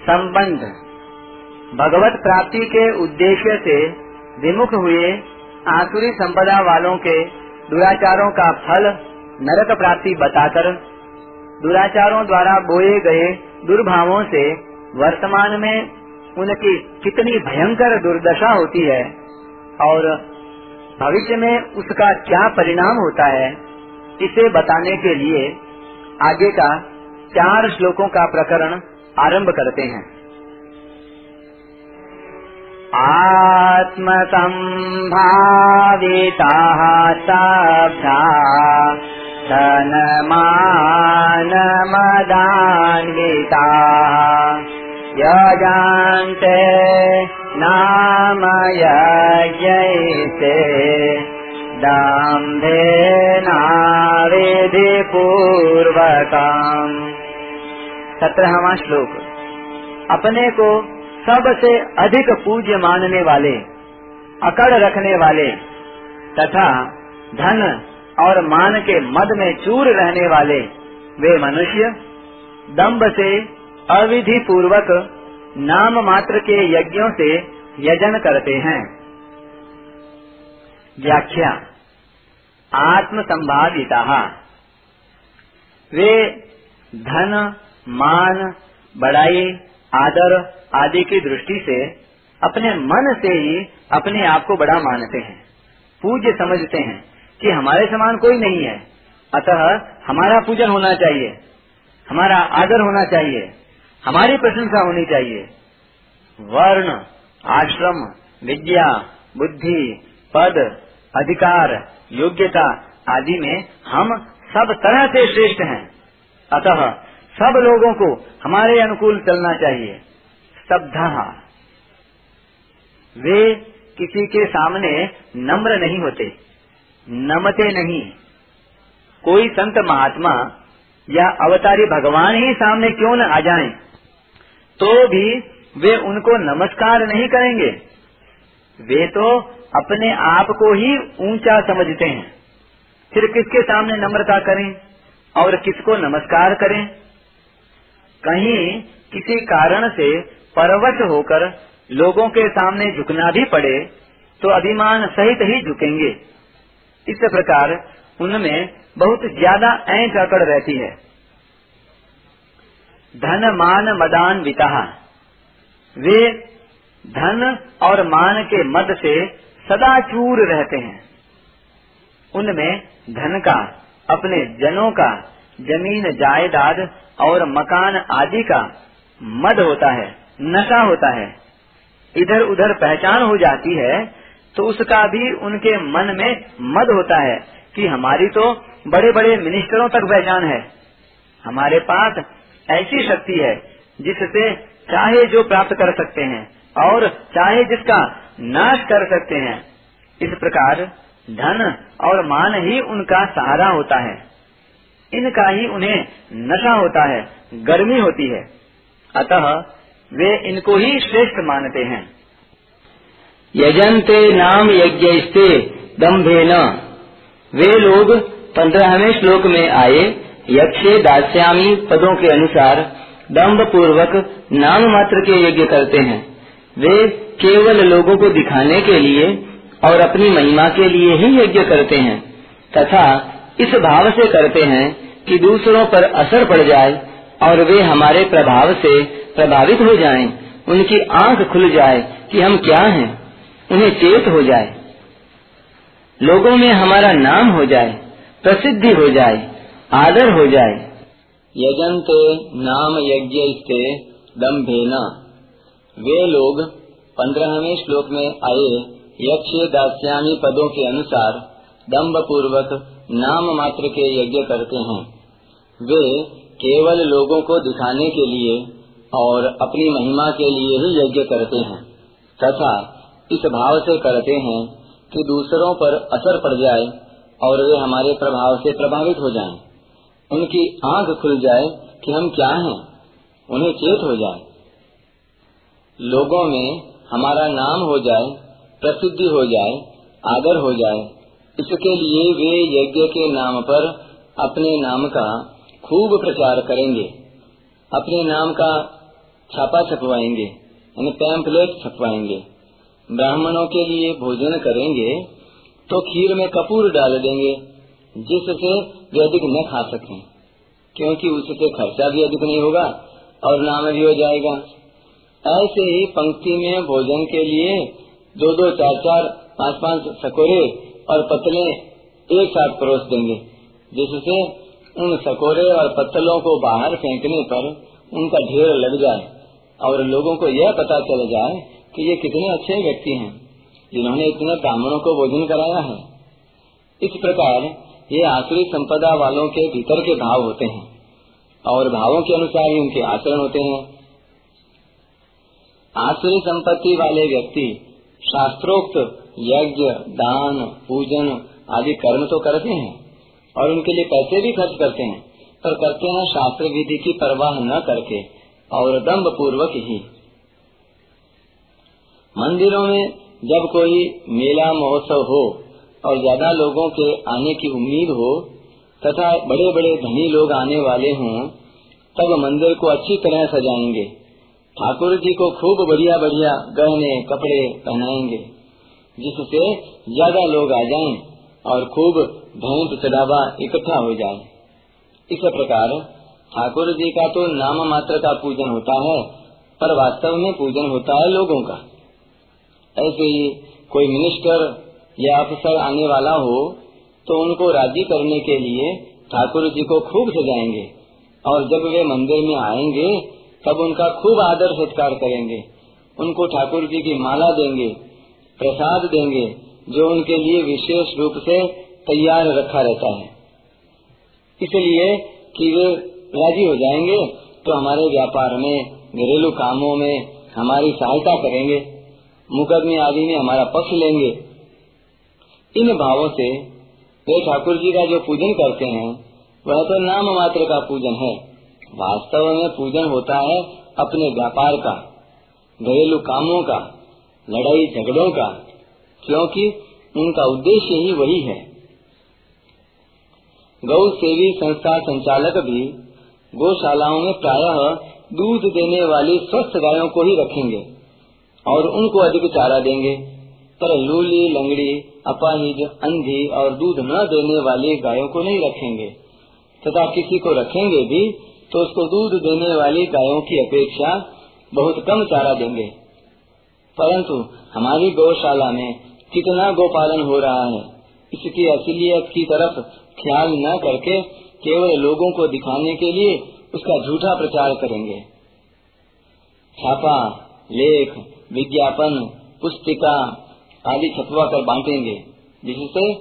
संबंध। भगवत प्राप्ति के उद्देश्य से विमुख हुए आसुरी संपदा वालों के दुराचारों का फल नरक प्राप्ति बताकर दुराचारों द्वारा बोए गए दुर्भावों से वर्तमान में उनकी कितनी भयंकर दुर्दशा होती है और भविष्य में उसका क्या परिणाम होता है, इसे बताने के लिए आगे का चार श्लोकों का प्रकरण आरंभ करते हैं। आत्म संभाविता सभ्या धन मान मदान्विता यजान्ते नाम यजैते दाम्भेनाविधि पूर्वकम् सत्रहवा श्लोक। अपने को सबसे अधिक पूज्य मानने वाले, अकड़ रखने वाले, तथा धन और मान के मद में चूर रहने वाले, वे मनुष्य दम्भ से अविधि पूर्वक नाम मात्र के यज्ञों से यजन करते हैं। व्याख्या आत्म संभाविता वे धन मान, बड़ाई, आदर आदि की दृष्टि से अपने मन से ही अपने आप को बड़ा मानते हैं। पूज्य समझते हैं कि हमारे समान कोई नहीं है। अतः हमारा पूजन होना चाहिए। हमारा आदर होना चाहिए। हमारी प्रशंसा होनी चाहिए। वर्ण, आश्रम, विद्या, बुद्धि, पद, अधिकार, योग्यता आदि में हम सब तरह से श्रेष्ठ हैं। अतः सब लोगों को हमारे अनुकूल चलना चाहिए। स्तब्धा वे किसी के सामने नम्र नहीं होते नमते नहीं। कोई संत महात्मा या अवतारी भगवान ही सामने क्यों न आ जाएँ, तो भी वे उनको नमस्कार नहीं करेंगे। वे तो अपने आप को ही ऊँचा समझते हैं। फिर किसके सामने नम्रता करें और किसको नमस्कार करें? कहीं किसी कारण से परवश होकर लोगों के सामने झुकना भी पड़े तो अभिमान सहित ही झुकेंगे। इस प्रकार उनमें बहुत ज़्यादा ऐंठ अकड़ रहती है। धन, मान, मदान विता वे धन और मान के मद से सदा चूर रहते हैं। उनमें धन का, अपने जनों का ज़मीन, जायदाद और मकान आदि का मद होता है, नशा होता है। इधर उधर पहचान हो जाती है तो उसका भी उनके मन में मद होता है कि हमारी तो बड़े बड़े मिनिस्टरों तक पहचान है। हमारे पास ऐसी शक्ति है, जिससे चाहे जो प्राप्त कर सकते हैं और चाहे जिसका नाश कर सकते हैं। इस प्रकार धन और मान ही उनका सहारा होता है। इनका ही उन्हें नशा होता है, गर्मी होती है। अतः वे इनको ही श्रेष्ठ मानते हैं। यजंते नाम यज्ञ दम्भे न वे लोग पंद्रहवें श्लोक में आए, यक्षे दास्यामी पदों के अनुसार दम्भ पूर्वक नाम मात्र के यज्ञ करते हैं। वे केवल लोगों को दिखाने के लिए और अपनी महिमा के लिए ही यज्ञ करते हैं, तथा इस भाव से करते हैं कि दूसरों पर असर पड़ जाए और वे हमारे प्रभाव से प्रभावित हो जाएँ, उनकी आँख खुल जाए कि हम क्या हैं उन्हें चेत हो जाए। लोगों में हमारा नाम हो जाए प्रसिद्धि हो जाए आदर हो जाए। यजंते नाम यज्ञ दम्भे न वे लोग पंद्रहवें श्लोक में आए यक्ष दास्यामी पदों के अनुसार। दम्भ पूर्वक नाम मात्र के यज्ञ करते हैं। वे केवल लोगों को दिखाने के लिए और अपनी महिमा के लिए ही यज्ञ करते हैं तथा इस भाव से करते हैं कि दूसरों पर असर पड़ जाए और वे हमारे प्रभाव से प्रभावित हो जाएँ, उनकी आँख खुल जाए कि हम क्या हैं, उन्हें चेत हो जाए। लोगों में हमारा नाम हो जाए प्रसिद्धि हो जाए आदर हो जाए इसके लिए वे यज्ञ के नाम पर अपने नाम का खूब प्रचार करेंगे। अपने नाम का छापा छपवाएँगे, यानी पैम्पलेट छपवाएँगे। ब्राह्मणों के लिए भोजन करेंगे तो खीर में कपूर डाल देंगे, जिससे वे अधिक न खा सकें, क्योंकि उससे खर्चा भी अधिक नहीं होगा और नाम भी हो जाएगा। ऐसे ही पंक्ति में भोजन के लिए दो दो चार चार पाँच पाँच सकोरे और पतले एक साथ परोस देंगे, जिससे उन सकोरे और पत्तलों को बाहर फेंकने पर उनका ढेर लग जाए और लोगों को यह पता चल जाए कि ये कितने अच्छे व्यक्ति हैं, जिन्होंने इतने ब्राह्मणों को भोजन कराया है। इस प्रकार ये आसुरी संपदा वालों के भीतर के भाव होते हैं और भावों के अनुसार ही उनके आचरण होते हैं। आसुरी संपत्ति वाले व्यक्ति शास्त्रोक्त यज्ञ, दान, पूजन आदि कर्म तो करते हैं और उनके लिए पैसे भी खर्च करते हैं, पर करते हैं शास्त्र विधि की परवाह न करके और दम्भ पूर्वक ही। मंदिरों में जब कोई मेला महोत्सव हो और ज़्यादा लोगों के आने की उम्मीद हो, तथा बड़े बड़े धनी लोग आने वाले हों, तब मंदिर को अच्छी तरह सजाएँगे। ठाकुर जी को खूब बढ़िया बढ़िया गहने कपड़े पहनाएँगे, जिससे ज़्यादा लोग आ जाएँ और खूब भेंट चढ़ावा इकट्ठा हो जाए। इस प्रकार ठाकुर जी का तो नाम मात्र का पूजन होता है, पर वास्तव में पूजन होता है लोगों का। ऐसे ही कोई मिनिस्टर या अफसर आने वाला हो तो उनको राज़ी करने के लिए ठाकुर जी को खूब सजाएँगे, और जब वे मंदिर में आएँगे तब उनका खूब आदर सत्कार करेंगे। उनको ठाकुर जी की माला देंगे, प्रसाद देंगे, जो उनके लिए विशेष रूप से तैयार रखा रहता है। इसलिए कि वे राज़ी हो जाएँगे तो हमारे व्यापार में, घरेलू कामों में हमारी सहायता करेंगे, मुकदमे आदि में हमारा पक्ष लेंगे। इन भावों से वे ठाकुर जी का जो पूजन करते हैं, वह तो नाम मात्र का पूजन है। वास्तव में पूजन होता है अपने व्यापार का, घरेलू कामों का, लड़ाई झगड़ों का, क्योंकि उनका उद्देश्य ही वही है। गौ सेवी संस्था संचालक भी गौशालाओं में प्रायः दूध देने वाली स्वस्थ गायों को ही रखेंगे और उनको अधिक चारा देंगे। पर लूली, लंगड़ी, अपाहिज, अंधी और दूध न देने वाली गायों को नहीं रखेंगे। तथा किसी को रखेंगे भी तो उसको दूध देने वाली गायों की अपेक्षा बहुत कम चारा देंगे। परंतु हमारी गौशाला में कितना गोपालन हो रहा है, इसकी असलियत की तरफ़ ख्याल न करके केवल लोगों को दिखाने के लिए उसका झूठा प्रचार करेंगे। छापा, लेख, विज्ञापन, पुस्तिका आदि छपवा कर बांटेंगे, जिससे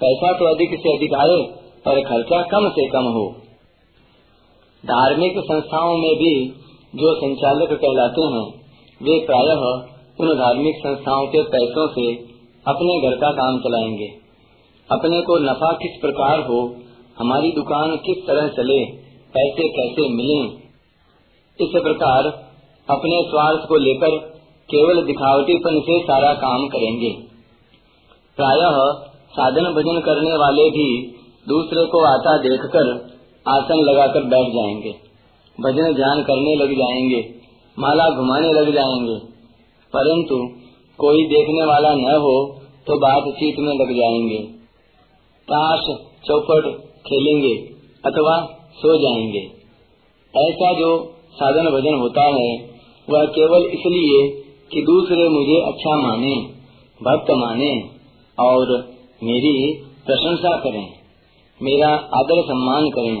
पैसा तो अधिक से अधिक आए, पर खर्चा कम से कम हो। धार्मिक संस्थाओं में भी जो संचालक कहलाते हैं, वे प्रायः उन धार्मिक संस्थाओं के पैसों से अपने घर का काम चलाएँगे। अपने को नफा किस प्रकार हो, हमारी दुकान किस तरह चले, पैसे कैसे मिले, इस प्रकार अपने स्वार्थ को लेकर केवल दिखावटीपन से सारा काम करेंगे। प्रायः साधन भजन करने वाले भी दूसरे को आता देखकर आसन लगाकर बैठ जाएँगे। भजन ध्यान करने लग जाएँगे, माला घुमाने लग जाएँगे। परंतु कोई देखने वाला न हो तो बातचीत में लग जाएँगे। ताश चौपट खेलेंगे अथवा सो जाएँगे। ऐसा जो साधन भजन होता है, वह केवल इसलिए कि दूसरे मुझे अच्छा माने, भक्त माने और मेरी प्रशंसा करें। मेरा आदर सम्मान करें।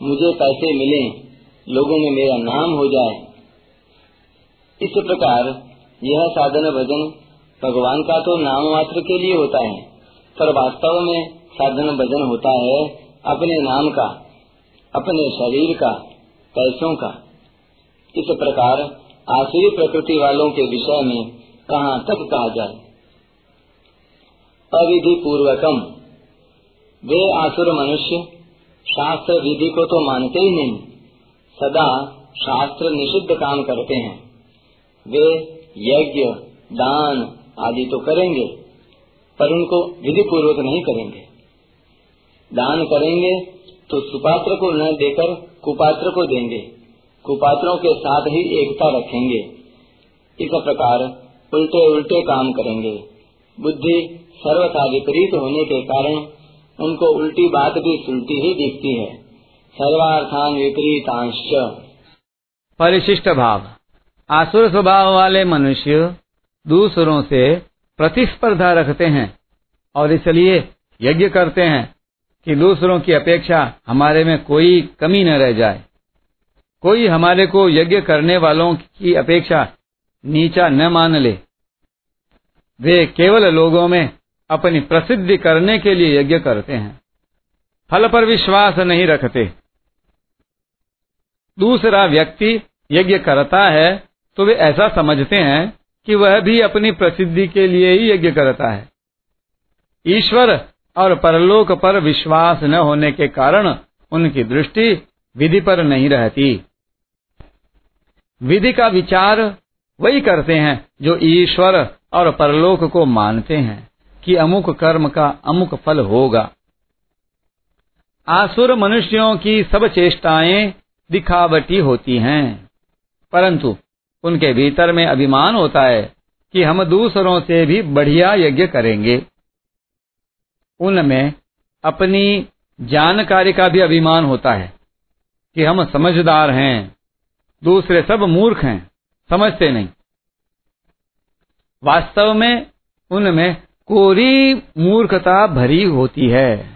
मुझे पैसे मिले, लोगों में मेरा नाम हो जाए। इस प्रकार यह साधन भजन भगवान का तो नाम मात्र के लिए होता है, पर वास्तव में साधन भजन होता है अपने नाम का, अपने शरीर का, पैसों का। इस प्रकार आसुरी प्रकृति वालों के विषय में कहाँ तक कहा जाए? अविधि पूर्वकम वे आसुर मनुष्य, शास्त्र विधि को तो मानते ही नहीं, सदा शास्त्र निषिद्ध काम करते हैं। वे यज्ञ, दान आदि तो करेंगे, पर उनको विधि पूर्वक नहीं करेंगे। दान करेंगे तो सुपात्र को न देकर कुपात्र को देंगे, कुपात्रों के साथ ही एकता रखेंगे। इस प्रकार उल्टे उल्टे काम करेंगे। बुद्धि सर्वथा विपरीत होने के कारण उनको उल्टी बात भी सुनती ही दिखती है। सर्वार्थान विपरीतांश परिशिष्ट भाव। आसुर स्वभाव वाले मनुष्य दूसरों से प्रतिस्पर्धा रखते हैं और इसलिए यज्ञ करते हैं कि दूसरों की अपेक्षा हमारे में कोई कमी न रह जाए। कोई हमारे को यज्ञ करने वालों की अपेक्षा नीचा न मान ले। वे केवल लोगों में अपनी प्रसिद्धि करने के लिए यज्ञ करते हैं। फल पर विश्वास नहीं रखते। दूसरा व्यक्ति यज्ञ करता है तो वे ऐसा समझते हैं कि वह भी अपनी प्रसिद्धि के लिए ही यज्ञ करता है। ईश्वर और परलोक पर विश्वास न होने के कारण उनकी दृष्टि विधि पर नहीं रहती। विधि का विचार वही करते हैं जो ईश्वर और परलोक को मानते हैं। कि अमुक कर्म का अमुक फल होगा। आसुर मनुष्यों की सब चेष्टाएँ दिखावटी होती हैं। परंतु उनके भीतर में अभिमान होता है कि हम दूसरों से भी बढ़िया यज्ञ करेंगे। उनमें अपनी जानकारी का भी अभिमान होता है कि हम समझदार हैं, दूसरे सब मूर्ख हैं, समझते नहीं। वास्तव में उनमें कोरी मूर्खता भरी होती है।